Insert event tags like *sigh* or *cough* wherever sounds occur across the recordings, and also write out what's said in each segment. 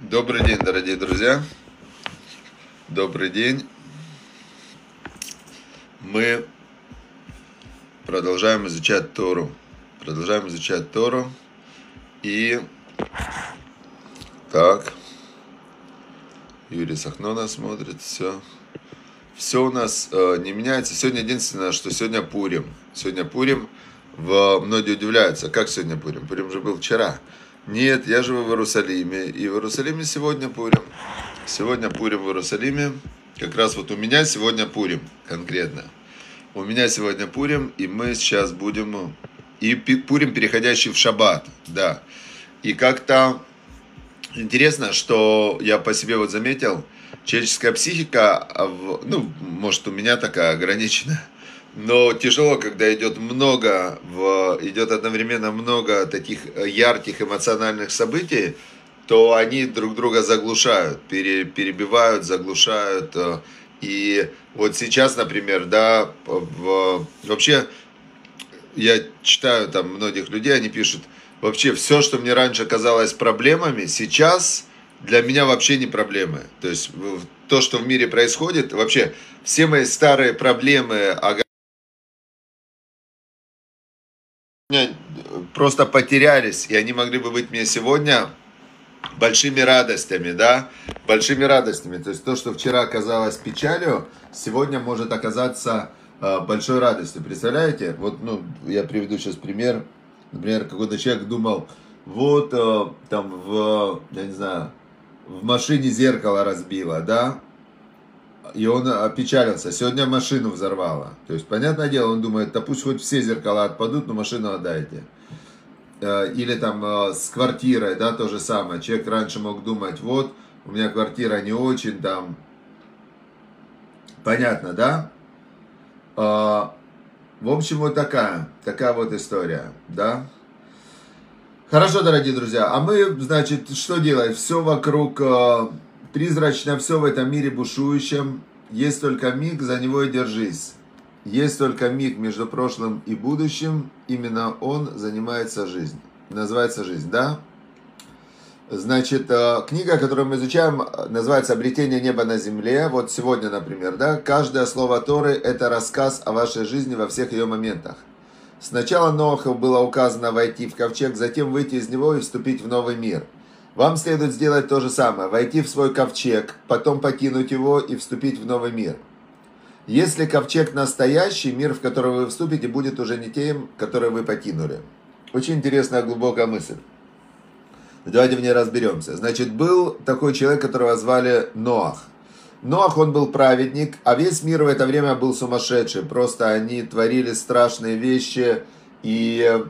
Добрый день, дорогие друзья. Добрый день. Мы продолжаем изучать Тору. Продолжаем изучать Тору. И так. Юрий Сахнона смотрит. Все. Все у нас э, не меняется. Сегодня единственное, что сегодня Пурим. Сегодня Пурим. В... Многие удивляются, как сегодня Пурим? Пурим же был вчера. Нет, я живу в Иерусалиме, и в Иерусалиме сегодня Пурим. Сегодня Пурим в Иерусалиме. Как раз вот у меня сегодня Пурим конкретно. У меня сегодня Пурим, и мы сейчас будем... И Пурим, переходящий в Шаббат, да. И как-то интересно, что я по себе вот заметил, человеческая психика, а ну, может, у меня такая ограниченная, но тяжело, когда идет много, в, идет одновременно много таких ярких эмоциональных событий, то они друг друга заглушают, пере, перебивают, заглушают. Э, и вот сейчас, например, да, в, вообще я читаю там многих людей, они пишут, вообще все, что мне раньше казалось проблемами, сейчас для меня вообще не проблемы. То есть то, что в мире происходит, вообще все мои старые проблемы, просто потерялись, и они могли бы быть мне сегодня большими радостями, да, большими радостями. То есть то, что вчера казалось печалью, сегодня может оказаться э, большой радостью. Представляете? Вот, ну, я приведу сейчас пример. Например, какой-то человек думал, вот э, там в, я не знаю, в машине зеркало разбило, да, и он опечалился. Сегодня машину взорвало. То есть, понятное дело, он думает, да пусть хоть все зеркала отпадут, но машину отдайте. Э, или там э, с квартирой, да, то же самое. Человек раньше мог думать, вот, у меня квартира не очень там. Понятно, да? Э, в общем, вот такая, такая вот история, да? Хорошо, дорогие друзья, а мы, значит, что делаем? Все вокруг Призрачно все в этом мире бушующем, есть только миг, за него и держись. Есть только миг между прошлым и будущим, именно он занимается жизнь. Называется жизнь, да? Значит, э, книга, которую мы изучаем, называется «Обретение неба на земле». Вот сегодня, например, да, каждое слово Торы – это рассказ о вашей жизни во всех ее моментах. Сначала Ноху было указано войти в ковчег, затем выйти из него и вступить в новый мир – вам следует сделать то же самое, войти в свой ковчег, потом покинуть его и вступить в новый мир. Если ковчег настоящий, мир, в который вы вступите, будет уже не тем, который вы покинули. Очень интересная глубокая мысль. Давайте в ней разберемся. Значит, был такой человек, которого звали Ноах. Ноах, он был праведник, а весь мир в это время был сумасшедший. Просто они творили страшные вещи, и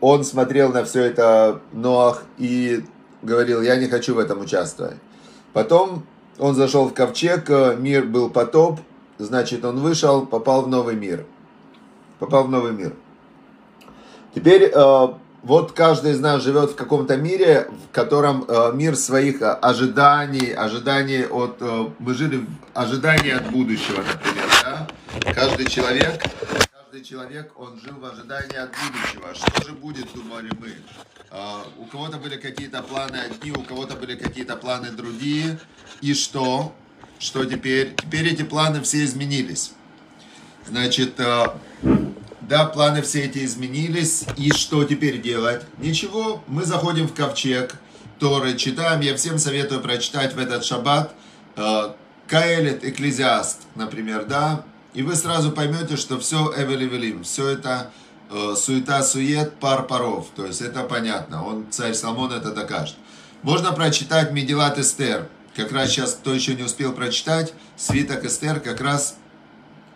он смотрел на все это, Ноах, и говорил, я не хочу в этом участвовать. Потом он зашел в ковчег, э, мир был потоп, значит, он вышел, попал в новый мир. Попал в новый мир. Теперь э, вот каждый из нас живет в каком-то мире, в котором э, мир своих ожиданий, ожиданий от... Мы жили в ожидании от будущего, например, да? Каждый человек, каждый человек, он жил в ожидании от будущего. Что же будет, думали мы? У кого-то были какие-то планы одни, у кого-то были какие-то планы другие. И что? Что теперь? Теперь эти планы все изменились. Значит, а, да, планы все эти изменились. И что теперь делать? Ничего, мы заходим в ковчег, Торы, читаем. Я всем советую прочитать в этот шаббат а, Каэлит, Экклезиаст, например, да. И вы сразу поймете, что все Эвелевелим, все это Э, суета-сует, пар паров. То есть это понятно. Он, царь Соломон, это докажет. Можно прочитать Медилат Эстер. Как раз сейчас, кто еще не успел прочитать, свиток Эстер как раз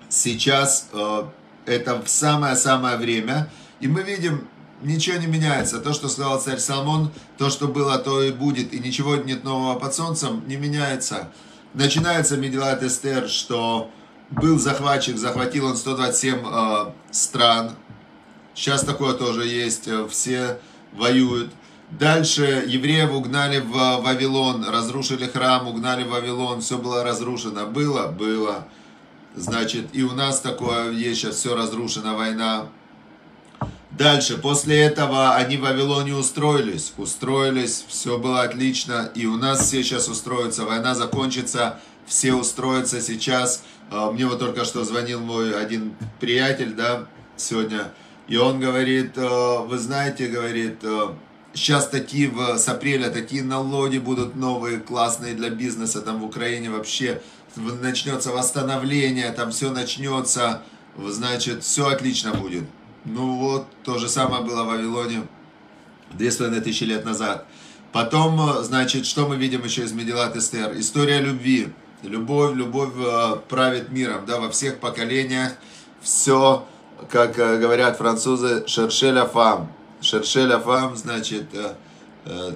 сейчас э, это самое-самое время. И мы видим, ничего не меняется. То, что сказал царь Соломон, то, что было, то и будет. И ничего нет нового под солнцем, не меняется. Начинается Медилат Эстер, что был захватчик, захватил он 127 э, стран, Сейчас такое тоже есть, э, все воюют. Дальше евреев угнали в Вавилон, разрушили храм, угнали в Вавилон, все было разрушено. Было? Было. Значит, и у нас такое есть, сейчас все разрушено, война. Дальше, после этого они в Вавилоне устроились, устроились, все было отлично, и у нас все сейчас устроятся, война закончится, все устроятся сейчас. А, мне вот только что звонил мой один приятель, да, сегодня, и он говорит, «А, вы знаете, говорит, сейчас такие в, с апреля такие налоги будут новые, классные для бизнеса, там в Украине вообще начнется восстановление, там все начнется, значит, все отлично будет. Ну вот, то же самое было в Вавилоне две с половиной тысячи лет назад. Потом, значит, что мы видим еще из Медилат Эстер? История любви. Любовь, любовь э, правит миром, да, во всех поколениях. Все, как э, говорят французы, шершеля фам. Шершеля фам, значит, э,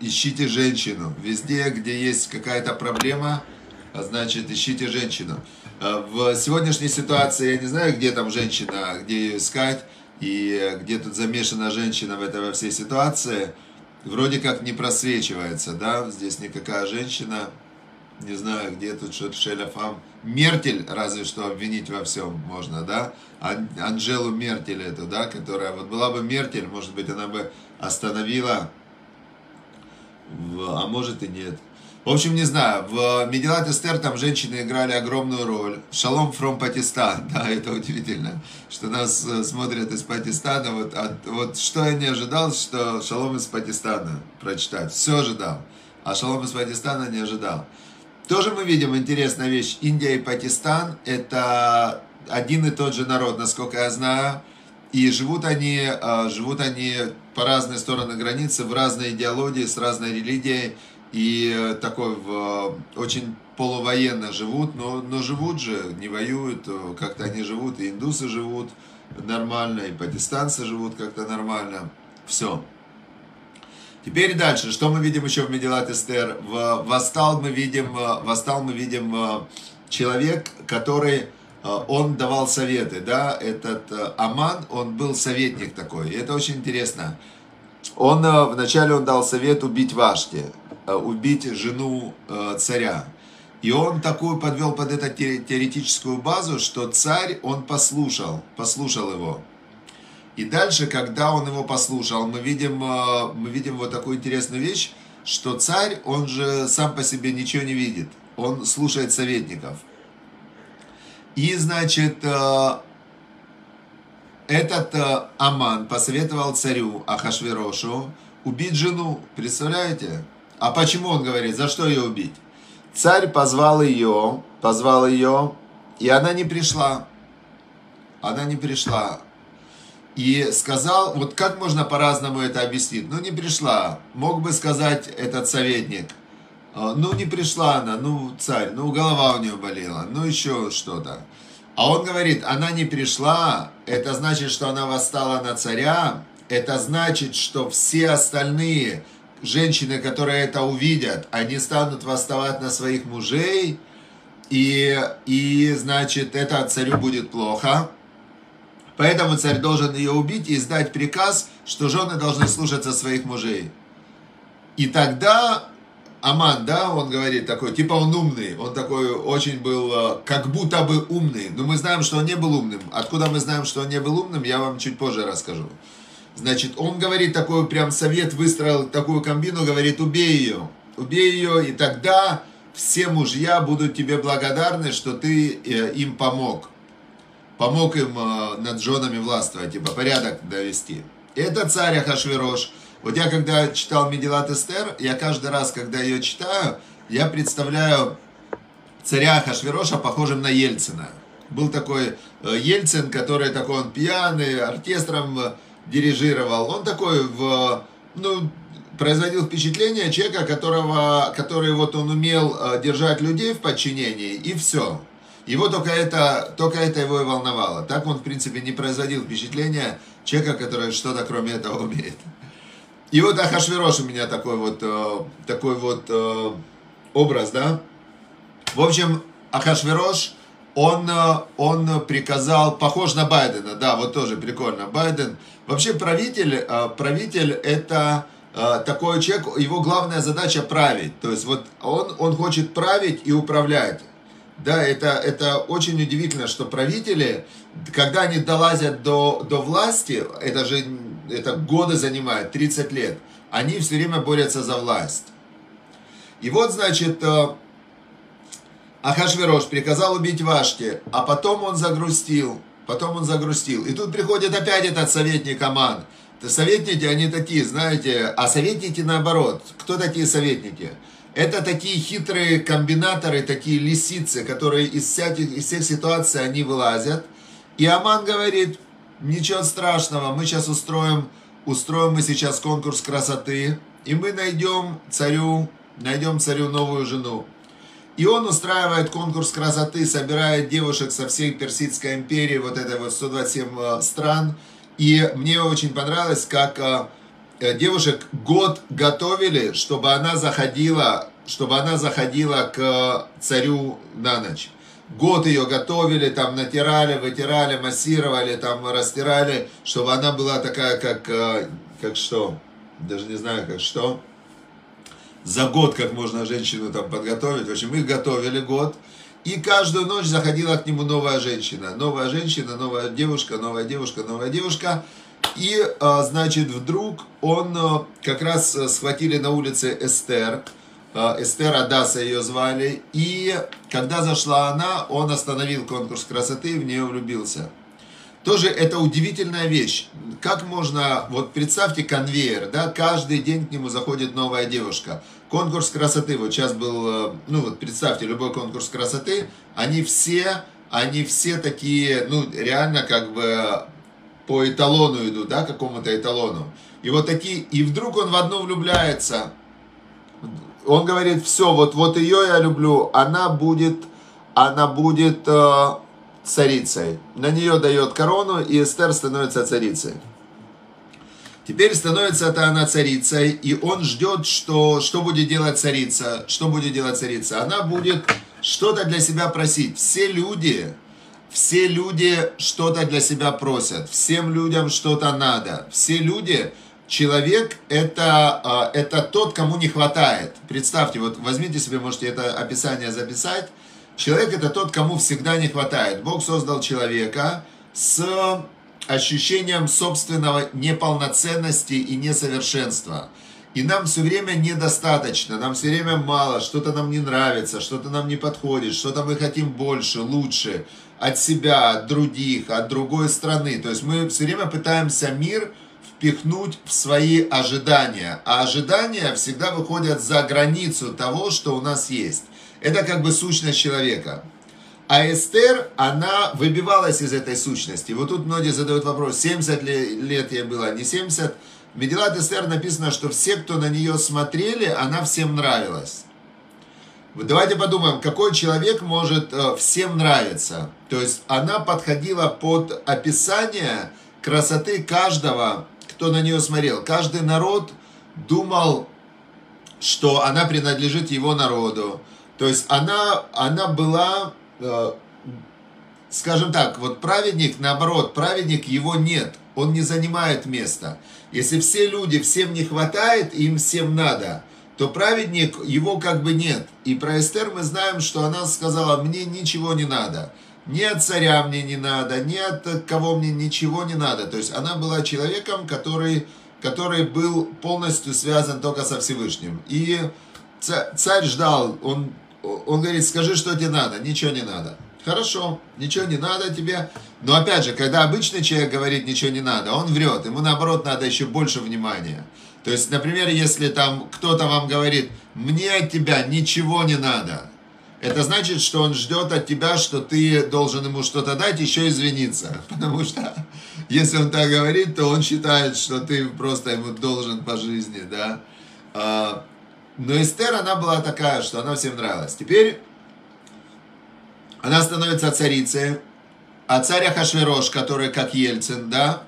ищите женщину. Везде, где есть какая-то проблема, значит, ищите женщину. Э, в сегодняшней ситуации я не знаю, где там женщина, где ее искать, и где тут замешана женщина в этой во всей ситуации. Вроде как не просвечивается, да, здесь никакая женщина, не знаю, где тут Шеля Фам. Мертель разве что обвинить во всем можно, да? Анжелу Мертель эту, да, которая, вот была бы Мертель, может быть, она бы остановила, а может и нет. В общем, не знаю, в Медилат Эстер там женщины играли огромную роль. Шалом from Пакистан, *laughs* да, это удивительно, что нас э, смотрят из Пакистана. Вот, а, вот что я не ожидал, что Шалом из Пакистана прочитать. Все ожидал, а Шалом из Пакистана не ожидал. Тоже мы видим интересная вещь. Индия и Пакистан – это один и тот же народ, насколько я знаю. И живут они, э, живут они по разные стороны границы, в разной идеологии, с разной религией и э, такой в, э, очень полувоенно живут, но, но живут же, не воюют, э, как-то они живут, и индусы живут нормально, и пакистанцы живут как-то нормально. Все. Теперь дальше, что мы видим еще в Медилат Эстер? В Восстал мы видим, Восстал мы видим человек, который, он давал советы, да, этот Аман, он был советник такой, и это очень интересно. Он, вначале он дал совет убить Вашти, Э, убить жену э, царя. И он такую подвел под это теоретическую базу, что царь, он послушал, послушал его. И дальше, когда он его послушал, мы видим, э, мы видим вот такую интересную вещь, что царь, он же сам по себе ничего не видит. Он слушает советников. И, значит, этот Аман посоветовал царю Ахашверошу убить жену. Представляете? А почему он говорит, за что ее убить? Царь позвал ее, позвал ее, и она не пришла. Она не пришла. И сказал, вот как можно по-разному это объяснить? Ну, не пришла. Мог бы сказать этот советник. «А, ну, не пришла она, ну, царь, ну, голова у нее болела, ну, еще что-то. А он говорит, она не пришла, это значит, что она восстала на царя, это значит, что все остальные женщины, которые это увидят, они станут восставать на своих мужей, и, и значит, это царю будет плохо. Поэтому царь должен ее убить и издать приказ, что жены должны слушаться своих мужей. И тогда Аман, да, он говорит такой, типа он умный, он такой очень был, э, как будто бы умный. Но мы знаем, что он не был умным. Откуда мы знаем, что он не был умным, я вам чуть позже расскажу. Значит, он говорит такой прям совет, выстроил такую комбину, говорит, убей ее, убей ее, и тогда все мужья будут тебе благодарны, что ты э, им помог. Помог им э, над женами властвовать, типа порядок довести. Это царь Ахашвирош. Вот я когда читал Медилат Эстер, я каждый раз, когда ее читаю, я представляю царя Ахашвироша похожим на Ельцина. Был такой э, Ельцин, который такой он пьяный, оркестром дирижировал. Он такой в, ну, производил впечатление человека, которого, который вот он умел э, держать людей в подчинении, и все. Его только это, только это его и волновало. Так он, в принципе, не производил впечатления человека, который что-то кроме этого умеет. И вот Ахашвирош у меня такой вот, э, такой вот э, образ, да. В общем, Ахашвирош, он, он приказал, похож на Байдена, да, вот тоже прикольно. Байден, Вообще правитель, э, правитель это э, такой человек, его главная задача править. То есть вот он, он хочет править и управлять. Да, это, это очень удивительно, что правители, когда они долазят до, до власти, это же это годы занимает, 30 лет, они все время борются за власть. И вот, значит, э, Ахашвирош приказал убить Вашти, а потом он загрустил, потом он загрустил. И тут приходит опять этот советник Аман. Советники, они такие, знаете, а советники наоборот. Кто такие советники? Это такие хитрые комбинаторы, такие лисицы, которые из, всяких, из всех ситуаций они вылазят. И Аман говорит, ничего страшного, мы сейчас устроим, устроим мы сейчас конкурс красоты, и мы найдем царю, найдем царю новую жену. И он устраивает конкурс красоты, собирает девушек со всей Персидской империи, вот это вот 127 э, стран. И мне очень понравилось, как э, девушек год готовили, чтобы она заходила, чтобы она заходила к царю на ночь. Год ее готовили, там натирали, вытирали, массировали, там растирали, чтобы она была такая, как, как что, даже не знаю, как что за год, как можно женщину там подготовить. В общем, их готовили год. И каждую ночь заходила к нему новая женщина. Новая женщина, новая девушка, новая девушка, новая девушка. И, а, значит, вдруг он а, как раз а, схватили на улице Эстер. Эстер Адаса ее звали. И когда зашла она, он остановил конкурс красоты и в нее влюбился. Тоже это удивительная вещь. Как можно, вот представьте конвейер, да, каждый день к нему заходит новая девушка. Конкурс красоты, вот сейчас был, э, ну вот представьте, любой конкурс красоты, они все, они все такие, ну реально как бы по эталону идут, да, какому-то эталону. И вот такие, и вдруг он в одну влюбляется. Он говорит, все, вот, вот ее я люблю, она будет, она будет э, царицей. На нее дает корону, и Эстер становится царицей. Теперь становится это она царицей, и он ждет, что, что будет делать царица. Что будет делать царица? Она будет что-то для себя просить. Все люди, все люди что-то для себя просят. Всем людям что-то надо. Все люди, человек это, а, это тот, кому не хватает. Представьте, вот возьмите себе, можете это описание записать. Человек это тот, кому всегда не хватает. Бог создал человека с ощущением собственного неполноценности и несовершенства. И нам все время недостаточно, нам все время мало, что-то нам не нравится, что-то нам не подходит, что-то мы хотим больше, лучше, от себя, от других, от другой страны. То есть мы все время пытаемся мир впихнуть в свои ожидания. А ожидания всегда выходят за границу того, что у нас есть. Это как бы сущность человека. А Эстер, она выбивалась из этой сущности. Вот тут многие задают вопрос, 70 лет ей было, не 70. В Медилат Эстер написано, что все, кто на нее смотрели, она всем нравилась. Давайте подумаем, какой человек может э, всем нравиться. То есть она подходила под описание красоты каждого, кто на нее смотрел. Каждый народ думал, что она принадлежит его народу то есть она, она была, э, скажем так, вот праведник, наоборот, праведник его нет, он не занимает места. Если все люди, всем не хватает, им всем надо, то праведник, его как бы нет. И про Эстер мы знаем, что она сказала, мне ничего не надо. Ни от царя мне не надо, ни от кого мне ничего не надо. То есть она была человеком, который, который был полностью связан только со Всевышним. И царь ждал, он он говорит, скажи, что тебе надо. Ничего не надо. Хорошо, ничего не надо тебе. Но опять же, когда обычный человек говорит ничего не надо, он врет. Ему наоборот надо еще больше внимания. То есть, например, если там кто-то вам говорит, мне от тебя ничего не надо, это значит, что он ждет от тебя, что ты должен ему что-то дать, еще извиниться. *laughs* Потому что если он так говорит, то он считает, что ты просто ему должен по жизни, да. А, но Эстер, она была такая, что она всем нравилась. Теперь она становится царицей, а царь Ахашверош, который как Ельцин, да,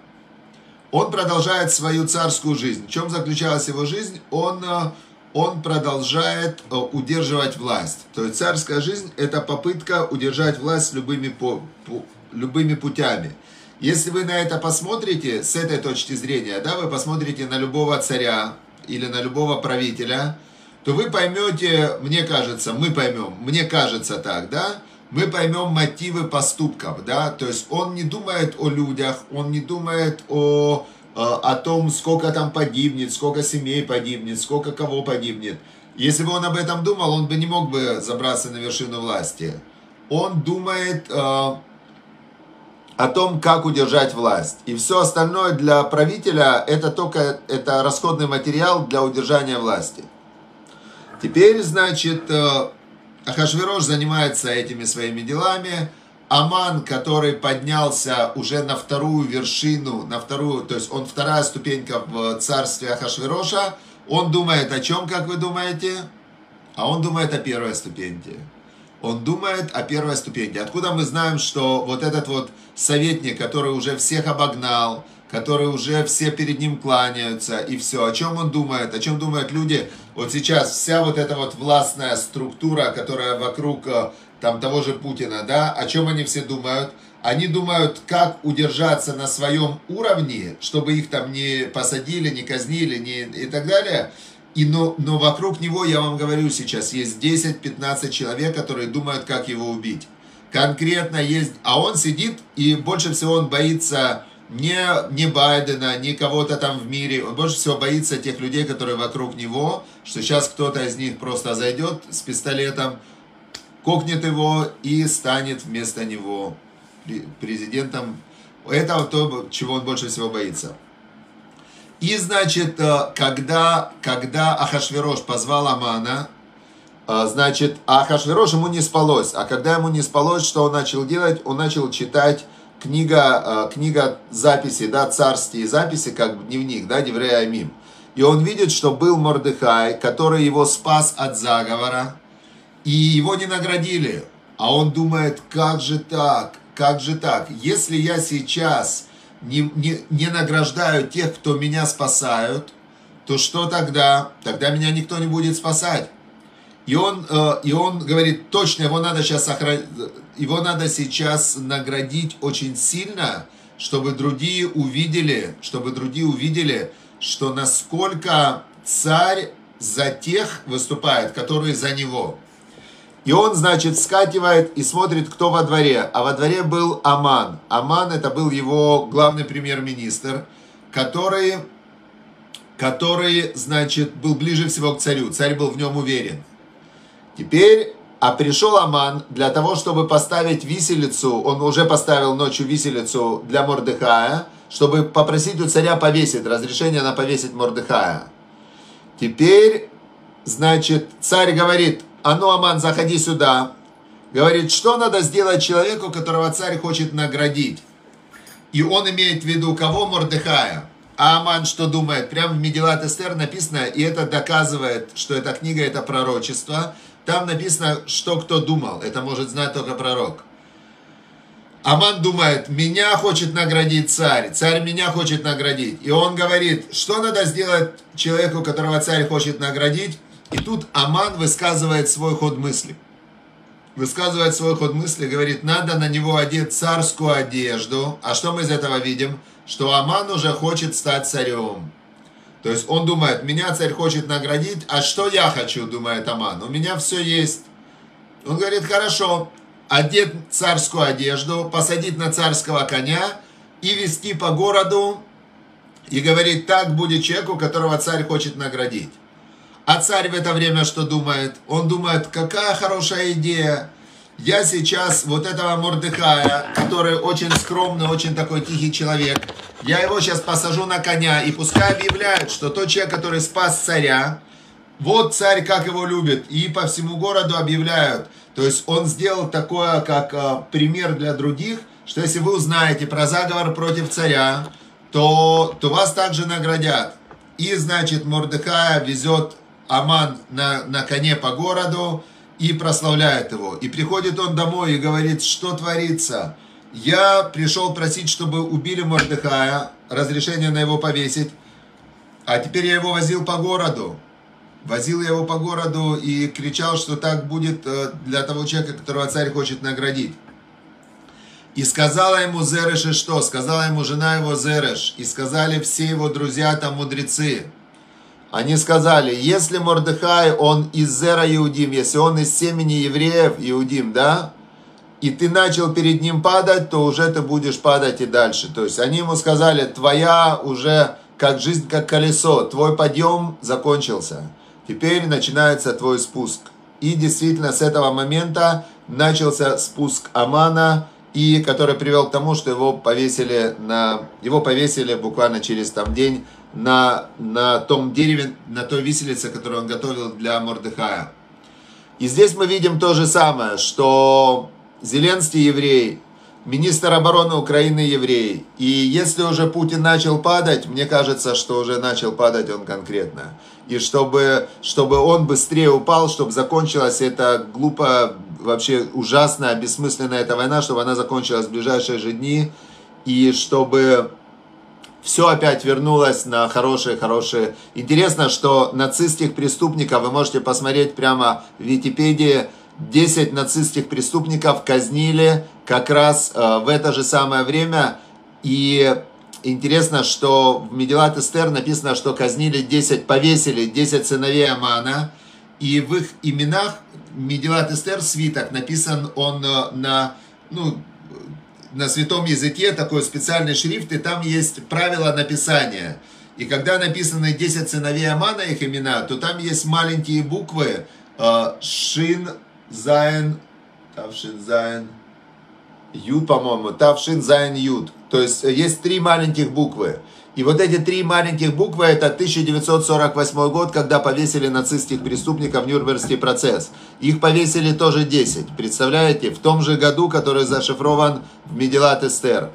он продолжает свою царскую жизнь. В чем заключалась его жизнь? Он, э, он продолжает э, удерживать власть. То есть царская жизнь – это попытка удержать власть любыми, по, по, любыми путями. Если вы на это посмотрите с этой точки зрения, да, вы посмотрите на любого царя или на любого правителя – то вы поймете, мне кажется, мы поймем, мне кажется так, да, мы поймем мотивы поступков, да, то есть он не думает о людях, он не думает о, э, о том, сколько там погибнет, сколько семей погибнет, сколько кого погибнет. Если бы он об этом думал, он бы не мог бы забраться на вершину власти. Он думает э, о том, как удержать власть. И все остальное для правителя это только это расходный материал для удержания власти. Теперь, значит, э, Ахашвирош занимается этими своими делами. Аман, который поднялся уже на вторую вершину, на вторую, то есть он вторая ступенька в царстве Ахашвироша, он думает о чем, как вы думаете? А он думает о первой ступеньке. Он думает о первой ступеньке. Откуда мы знаем, что вот этот вот советник, который уже всех обогнал, который уже все перед ним кланяются, и все. О чем он думает? О чем думают люди? Вот сейчас вся вот эта вот властная структура, которая вокруг э, там того же Путина, да, о чем они все думают? Они думают, как удержаться на своем уровне, чтобы их там не посадили, не казнили, не, и так далее. И, но, но вокруг него, я вам говорю сейчас, есть 10-15 человек, которые думают, как его убить. Конкретно есть, а он сидит, и больше всего он боится не, не Байдена, не кого-то там в мире. Он больше всего боится тех людей, которые вокруг него, что сейчас кто-то из них просто зайдет с пистолетом, кокнет его и станет вместо него президентом. Это то, чего он больше всего боится. И, значит, э, когда, когда Ахашверош позвал Амана, э, значит, Ахашверош ему не спалось. А когда ему не спалось, что он начал делать? Он начал читать книга, э, книга записи, да, царские записи, как дневник, да, Деврея Амим. И он видит, что был Мордыхай, который его спас от заговора, и его не наградили. А он думает, как же так, как же так? Если я сейчас не, не, не награждаю тех, кто меня спасают, то что тогда? Тогда меня никто не будет спасать. И он, э, и он говорит, точно, его надо сейчас сохранить, его надо сейчас наградить очень сильно, чтобы другие увидели, чтобы другие увидели, что насколько царь за тех выступает, которые за него. И он, значит, скативает и смотрит, кто во дворе. А во дворе был Аман. Аман это был его главный премьер-министр, который, который, значит, был ближе всего к царю. Царь был в нем уверен. Теперь, а пришел Аман для того, чтобы поставить виселицу, он уже поставил ночью виселицу для Мордыхая, чтобы попросить у царя повесить, разрешение на повесить Мордыхая. Теперь, значит, царь говорит, а ну, Аман, заходи сюда. Говорит, что надо сделать человеку, которого царь хочет наградить. И он имеет в виду кого? Мордыхая. А Аман что думает? Прямо в Медилат Эстер написано, и это доказывает, что эта книга это пророчество. Там написано, что кто думал. Это может знать только пророк. Аман думает, меня хочет наградить царь, царь меня хочет наградить. И он говорит, что надо сделать человеку, которого царь хочет наградить. И тут Аман высказывает свой ход мысли. Высказывает свой ход мысли, говорит, надо на него одеть царскую одежду. А что мы из этого видим? Что Аман уже хочет стать царем. То есть он думает, меня царь хочет наградить, а что я хочу, думает Аман, у меня все есть. Он говорит, хорошо, одеть царскую одежду, посадить на царского коня и вести по городу, и говорит, так будет человеку, которого царь хочет наградить. А царь в это время что думает? Он думает, какая хорошая идея, я сейчас вот этого Мордыхая, который очень скромный, очень такой тихий человек, я его сейчас посажу на коня, и пускай объявляют, что тот человек, который спас царя, вот царь как его любит, и по всему городу объявляют. То есть он сделал такое, как э, пример для других, что если вы узнаете про заговор против царя, то, то вас также наградят. И, значит, Мордыхая везет Аман на, на коне по городу, и прославляет его. И приходит он домой и говорит, что творится. Я пришел просить, чтобы убили Мордыхая, разрешение на его повесить, а теперь я его возил по городу. Возил я его по городу и кричал, что так будет э, для того человека, которого царь хочет наградить. И сказала ему Зереш и что? Сказала ему жена его Зереш. И сказали все его друзья там мудрецы. Они сказали, если Мордыхай, он из Зера Иудим, если он из семени евреев Иудим, да, и ты начал перед ним падать, то уже ты будешь падать и дальше. То есть они ему сказали, твоя уже как жизнь, как колесо, твой подъем закончился. Теперь начинается твой спуск. И действительно с этого момента начался спуск Амана, и который привел к тому, что его повесили на его повесили буквально через там день на, на том дереве, на той виселице, которую он готовил для Мордыхая. И здесь мы видим то же самое, что Зеленский еврей, министр обороны Украины еврей. И если уже Путин начал падать, мне кажется, что уже начал падать он конкретно. И чтобы, чтобы он быстрее упал, чтобы закончилась эта глупо, вообще ужасная, бессмысленная эта война, чтобы она закончилась в ближайшие же дни. И чтобы все опять вернулось на хорошие-хорошие. Интересно, что нацистских преступников, вы можете посмотреть прямо в Википедии, 10 нацистских преступников казнили как раз э, в это же самое время. И интересно, что в Мегилат Эстер написано, что казнили 10, повесили 10 сыновей Амана. И в их именах Мегилат Эстер свиток написан он э, на, ну, на святом языке, такой специальный шрифт, и там есть правила написания. И когда написаны 10 сыновей Амана, их имена, то там есть маленькие буквы э, Шин, Зайн, Тавшин Зайн, Юд, по-моему, Тавшин Зайн Юд. То есть э, есть три маленьких буквы. И вот эти три маленьких буквы это 1948 год, когда повесили нацистских преступников в Нюрнбергский процесс. Их повесили тоже 10. Представляете? В том же году, который зашифрован в Медилат Эстер.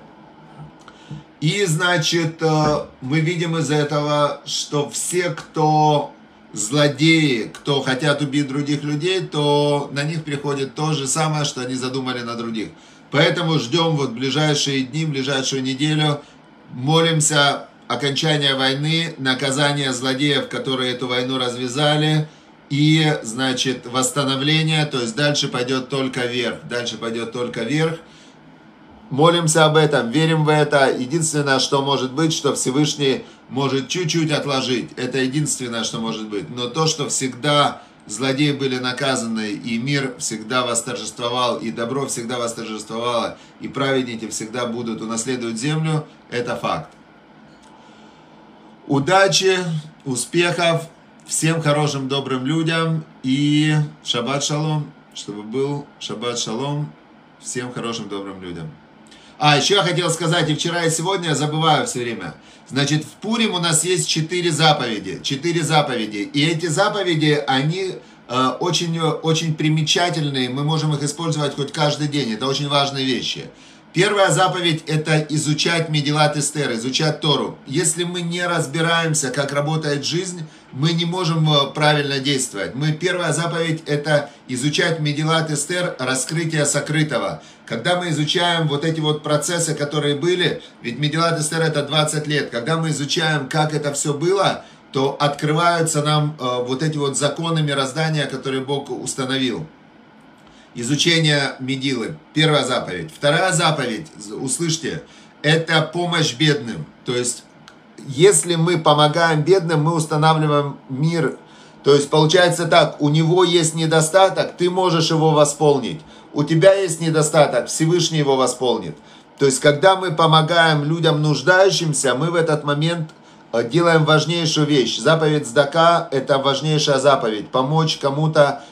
И, значит, э, мы видим из этого, что все, кто злодеи, кто хотят убить других людей, то на них приходит то же самое, что они задумали на других. Поэтому ждем вот ближайшие дни, ближайшую неделю, молимся окончания войны, наказания злодеев, которые эту войну развязали, и, значит, восстановление, то есть дальше пойдет только вверх, дальше пойдет только вверх. Молимся об этом, верим в это. Единственное, что может быть, что Всевышний может чуть-чуть отложить. Это единственное, что может быть. Но то, что всегда злодеи были наказаны, и мир всегда восторжествовал, и добро всегда восторжествовало, и праведники всегда будут унаследовать землю, это факт. Удачи, успехов, всем хорошим, добрым людям и шаббат шалом, чтобы был шаббат шалом всем хорошим, добрым людям. А, еще я хотел сказать, и вчера, и сегодня я забываю все время. Значит, в Пурим у нас есть четыре заповеди. Четыре заповеди. И эти заповеди, они э, очень, очень примечательные. Мы можем их использовать хоть каждый день. Это очень важные вещи. Первая заповедь – это изучать Медилат Эстер, изучать Тору. Если мы не разбираемся, как работает жизнь, мы не можем э, правильно действовать. Мы, первая заповедь – это изучать Медилат Эстер, раскрытие сокрытого. Когда мы изучаем вот эти вот процессы, которые были, ведь Медилат Эстер – это 20 лет, когда мы изучаем, как это все было, то открываются нам э, вот эти вот законы мироздания, которые Бог установил изучение Медилы. Первая заповедь. Вторая заповедь, услышьте, это помощь бедным. То есть, если мы помогаем бедным, мы устанавливаем мир. То есть, получается так, у него есть недостаток, ты можешь его восполнить. У тебя есть недостаток, Всевышний его восполнит. То есть, когда мы помогаем людям нуждающимся, мы в этот момент э, делаем важнейшую вещь. Заповедь Сдака – это важнейшая заповедь. Помочь кому-то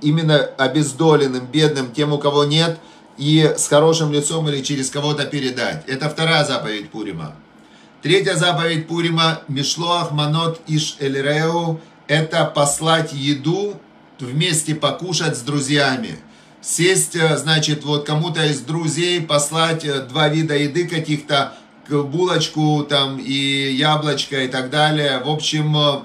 именно обездоленным, бедным, тем, у кого нет, и с хорошим лицом или через кого-то передать. Это вторая заповедь Пурима. Третья заповедь Пурима – Мишлоах Манот Иш Эльреу – это послать еду, вместе покушать с друзьями. Сесть, э, значит, вот кому-то из друзей послать э, два вида еды каких-то, булочку там и яблочко и так далее. В общем, э,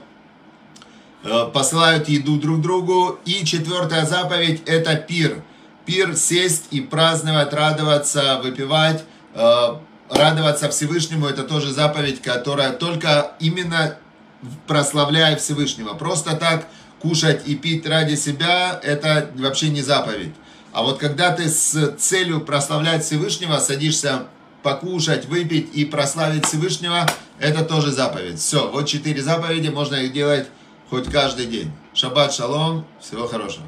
посылают еду друг другу. И четвертая заповедь – это пир. Пир – сесть и праздновать, радоваться, выпивать, э, радоваться Всевышнему – это тоже заповедь, которая только именно прославляет Всевышнего. Просто так кушать и пить ради себя – это вообще не заповедь. А вот когда ты с целью прославлять Всевышнего садишься покушать, выпить и прославить Всевышнего, это тоже заповедь. Все, вот четыре заповеди, можно их делать хоть каждый день. Шаббат шалом, всего хорошего.